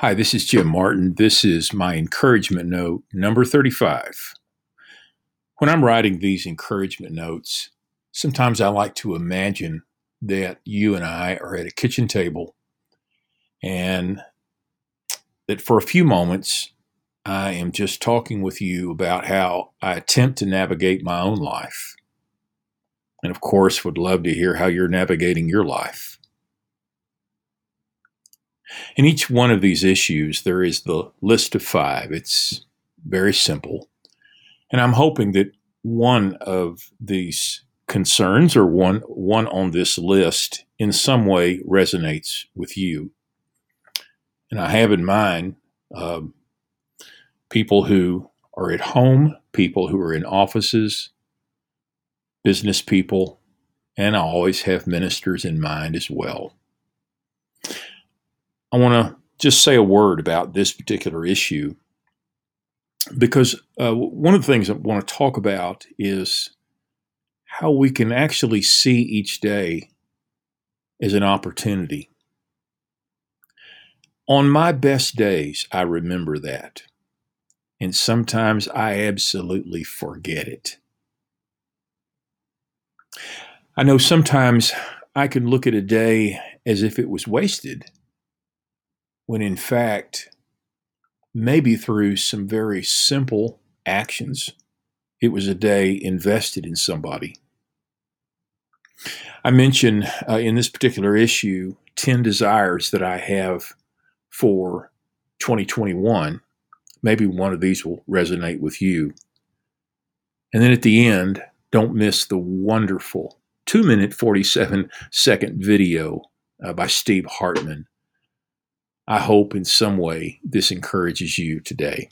Hi, this is Jim Martin. This is my encouragement note number 35. When I'm writing these encouragement notes, sometimes I like to imagine that you and I are at a kitchen table and that for a few moments I am just talking with you about how I attempt to navigate my own life. And of course, would love to hear how you're navigating your life. In each one of these issues, there is the list of five. It's very simple. And I'm hoping that one of these concerns or one, one on this list in some way resonates with you. And I have in mind uh, people who are at home, people who are in offices, business people, and I always have ministers in mind as well. I want to just say a word about this particular issue because uh, one of the things I want to talk about is how we can actually see each day as an opportunity. On my best days, I remember that. And sometimes I absolutely forget it. I know sometimes I can look at a day as if it was wasted when in fact, maybe through some very simple actions, it was a day invested in somebody. I mention uh, in this particular issue 10 desires that I have for 2021. Maybe one of these will resonate with you. And then at the end, don't miss the wonderful 2 minute 47 second video uh, by Steve Hartman I hope in some way this encourages you today.